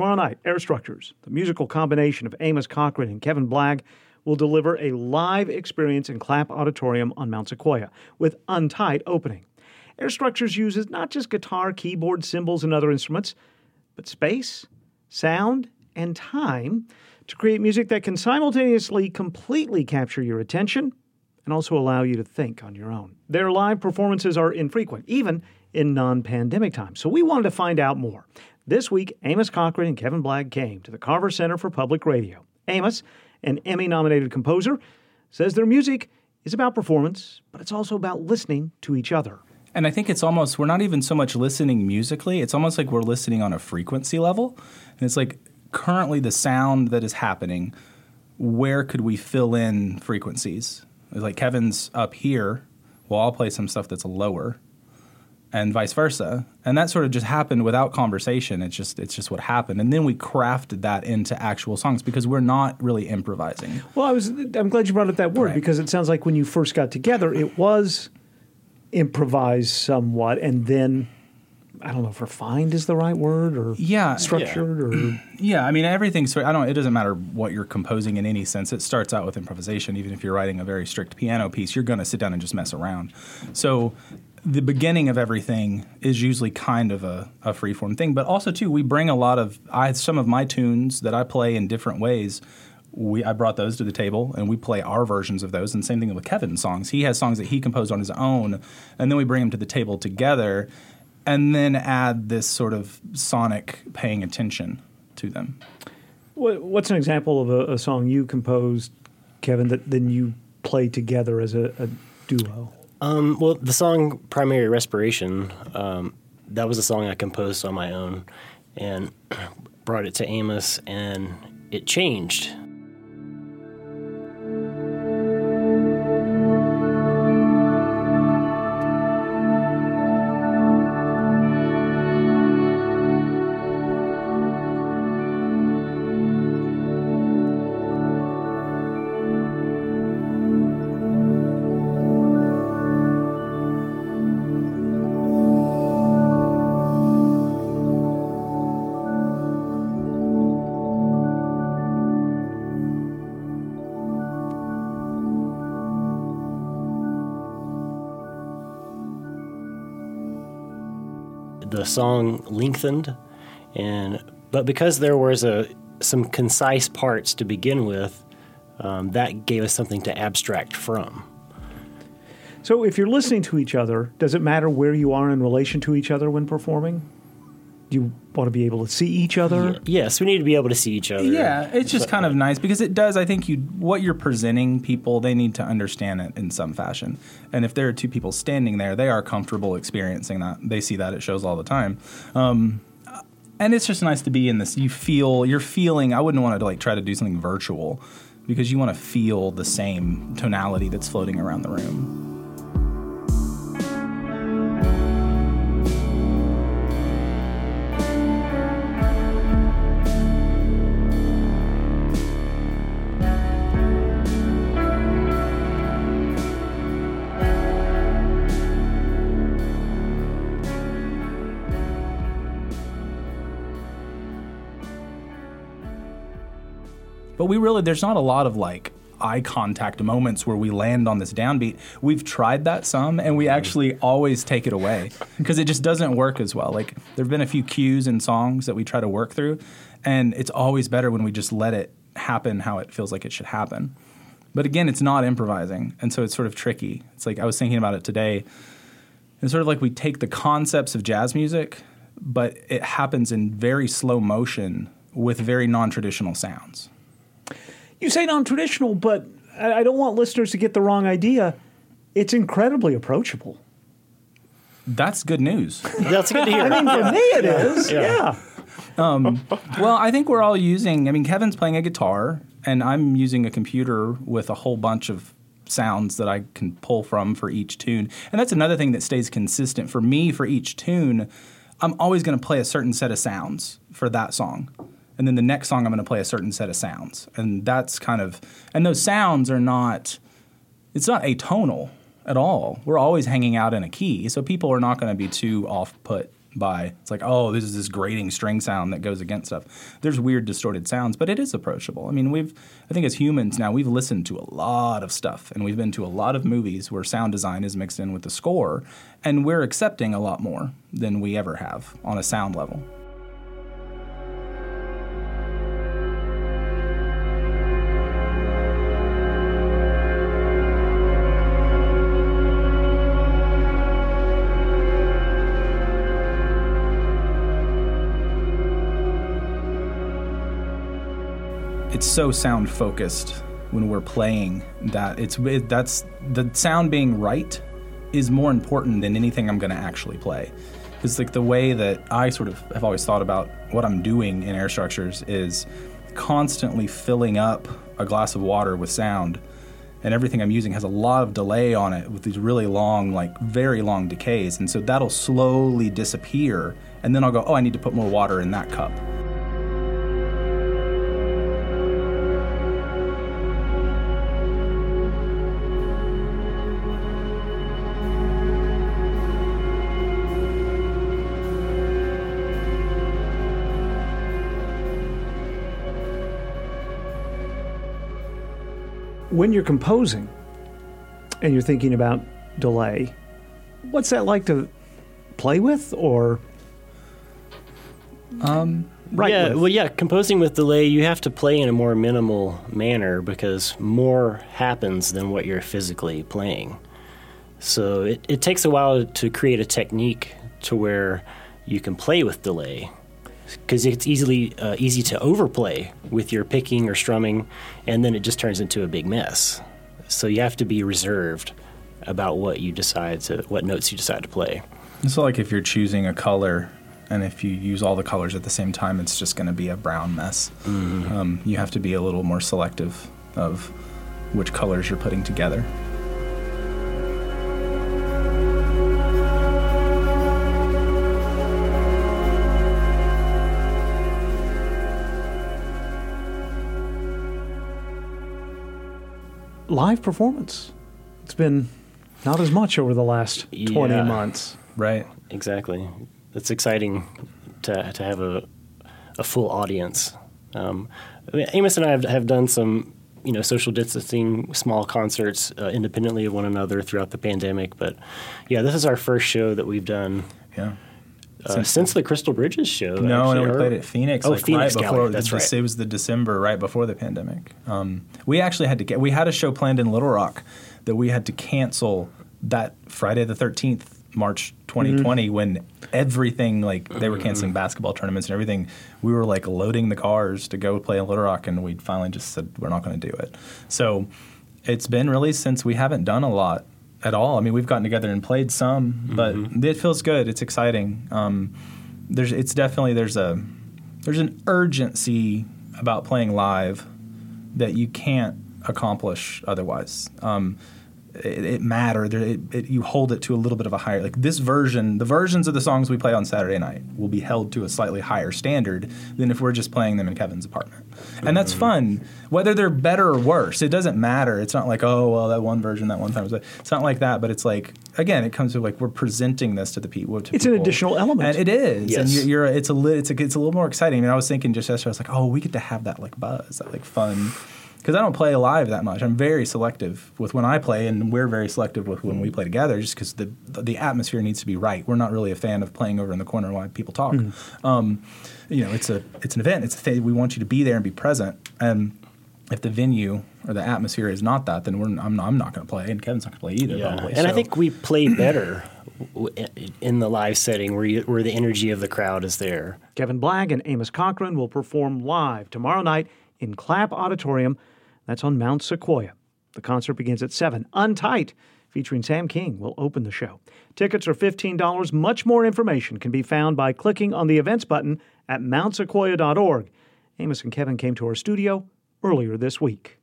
Tomorrow night, Air Structures, the musical combination of Amos Cochran and Kevin Blagg, will deliver a live experience in Clapp Auditorium on Mount Sequoia with untied opening. Air Structures uses not just guitar, keyboard, cymbals, and other instruments, but space, sound, and time to create music that can simultaneously completely capture your attention and also allow you to think on your own. Their live performances are infrequent, even in non pandemic times. So we wanted to find out more. This week, Amos Cochran and Kevin Blagg came to the Carver Center for Public Radio. Amos, an Emmy nominated composer, says their music is about performance, but it's also about listening to each other. And I think it's almost, we're not even so much listening musically, it's almost like we're listening on a frequency level. And it's like currently the sound that is happening, where could we fill in frequencies? It's Like Kevin's up here, well, I'll play some stuff that's lower and vice versa. And that sort of just happened without conversation. It's just it's just what happened. And then we crafted that into actual songs because we're not really improvising. Well, I was I'm glad you brought up that word right. because it sounds like when you first got together, it was improvised somewhat and then I don't know if refined is the right word or yeah, structured yeah. or yeah. I mean, everything's. I don't. It doesn't matter what you're composing in any sense. It starts out with improvisation. Even if you're writing a very strict piano piece, you're going to sit down and just mess around. So the beginning of everything is usually kind of a, a freeform thing. But also too, we bring a lot of I some of my tunes that I play in different ways. We I brought those to the table and we play our versions of those. And same thing with Kevin's songs. He has songs that he composed on his own, and then we bring them to the table together, and then add this sort of sonic paying attention to them. What's an example of a, a song you composed, Kevin, that then you play together as a, a duo? Um, well, the song "Primary Respiration" um, that was a song I composed on my own, and brought it to Amos, and it changed. The song lengthened, and but because there was a some concise parts to begin with, um, that gave us something to abstract from. So, if you're listening to each other, does it matter where you are in relation to each other when performing? Do you want to be able to see each other? Yes, we need to be able to see each other. Yeah, it's just kind of nice because it does. I think you what you're presenting people they need to understand it in some fashion. And if there are two people standing there, they are comfortable experiencing that. They see that it shows all the time. Um, and it's just nice to be in this. You feel you're feeling. I wouldn't want to like try to do something virtual because you want to feel the same tonality that's floating around the room. But we really, there's not a lot of like eye contact moments where we land on this downbeat. We've tried that some, and we actually always take it away because it just doesn't work as well. Like there have been a few cues in songs that we try to work through, and it's always better when we just let it happen how it feels like it should happen. But again, it's not improvising, and so it's sort of tricky. It's like I was thinking about it today. It's sort of like we take the concepts of jazz music, but it happens in very slow motion with very non-traditional sounds you say non-traditional, but I don't want listeners to get the wrong idea. It's incredibly approachable. That's good news. That's good to hear. I mean, for me, it is. Yeah. yeah. Um, well, I think we're all using. I mean, Kevin's playing a guitar, and I'm using a computer with a whole bunch of sounds that I can pull from for each tune. And that's another thing that stays consistent for me for each tune. I'm always going to play a certain set of sounds for that song and then the next song I'm going to play a certain set of sounds, and that's kind of and those sounds are not it's not atonal at all. We're always hanging out in a key, so people are not going to be too off put by. It's like, oh, this is this grating string sound that goes against stuff. There's weird distorted sounds, but it is approachable. I mean, we've I think as humans now we've listened to a lot of stuff and we've been to a lot of movies where sound design is mixed in with the score, and we're accepting a lot more than we ever have on a sound level. It's so sound focused when we're playing that it's it, that's the sound being right is more important than anything I'm going to actually play. It's like the way that I sort of have always thought about what I'm doing in air structures is constantly filling up a glass of water with sound and everything I'm using has a lot of delay on it with these really long, like very long decays. And so that'll slowly disappear. And then I'll go, oh, I need to put more water in that cup. When you're composing and you're thinking about delay, what's that like to play with or um, write yeah, with? well, yeah, composing with delay, you have to play in a more minimal manner because more happens than what you're physically playing. So it, it takes a while to create a technique to where you can play with delay because it's easily uh, easy to overplay with your picking or strumming, and then it just turns into a big mess. So you have to be reserved about what you decide to what notes you decide to play. It's like if you're choosing a color, and if you use all the colors at the same time, it's just going to be a brown mess. Mm-hmm. Um, you have to be a little more selective of which colors you're putting together. Live performance. It's been not as much over the last 20 Yeah. months. Right. Exactly. It's exciting to to have a a full audience. Um, I mean, Amos and I have, have done some you know social distancing small concerts uh, independently of one another throughout the pandemic, but yeah, this is our first show that we've done Yeah. Uh, since, the Crystal Bridges show. No, actually, no, we played at Phoenix. Oh, like Phoenix right Gallery, before. that's the, right. It was the December right before the pandemic. Um, we actually had to get. We had a show planned in Little Rock that we had to cancel that Friday the thirteenth, March 2020, Mm-hmm. when everything like they were canceling basketball tournaments and everything. We were like loading the cars to go play in Little Rock, and we finally just said we're not going to do it. So it's been really since we haven't done a lot at all. I mean, we've gotten together and played some, but Mm-hmm. it feels good. It's exciting. Um, there's it's definitely there's a there's an urgency about playing live that you can't accomplish otherwise. Um, it, it matter. There, it, it, you hold it to a little bit of a higher. Like this version, the versions of the songs we play on Saturday night will be held to a slightly higher standard than if we're just playing them in Kevin's apartment, and that's mm-hmm. fun. Whether they're better or worse, it doesn't matter. It's not like oh well that one version that one time It's not like that. But it's like again, it comes to like we're presenting this to the people. To It's an additional element. and it is. And Yes. you're, you're it's a li- it's a it's a little more exciting. I mean, I was thinking just yesterday, I was like, oh, we get to have that like buzz, that like fun. Because I don't play live that much. I'm very selective with when I play, and we're very selective with when we play together, just because the the atmosphere needs to be right. We're not really a fan of playing over in the corner while people talk. Um, you know, it's a it's an event. It's a thing. We want you to be there and be present. And if the venue or the atmosphere is not that, then we're I'm not, I'm not going to play, and Kevin's not going to play either. Yeah, probably. and I think we play better in the live setting where you, where the energy of the crowd is there. Kevin Blagg and Amos Cochran will perform live tomorrow night in Clapp Auditorium. That's on Mount Sequoia. The concert begins at 7. Untight, featuring Sam King, will open the show. Tickets are $15. Much more information can be found by clicking on the events button at mountsequoia.org. Amos and Kevin came to our studio earlier this week.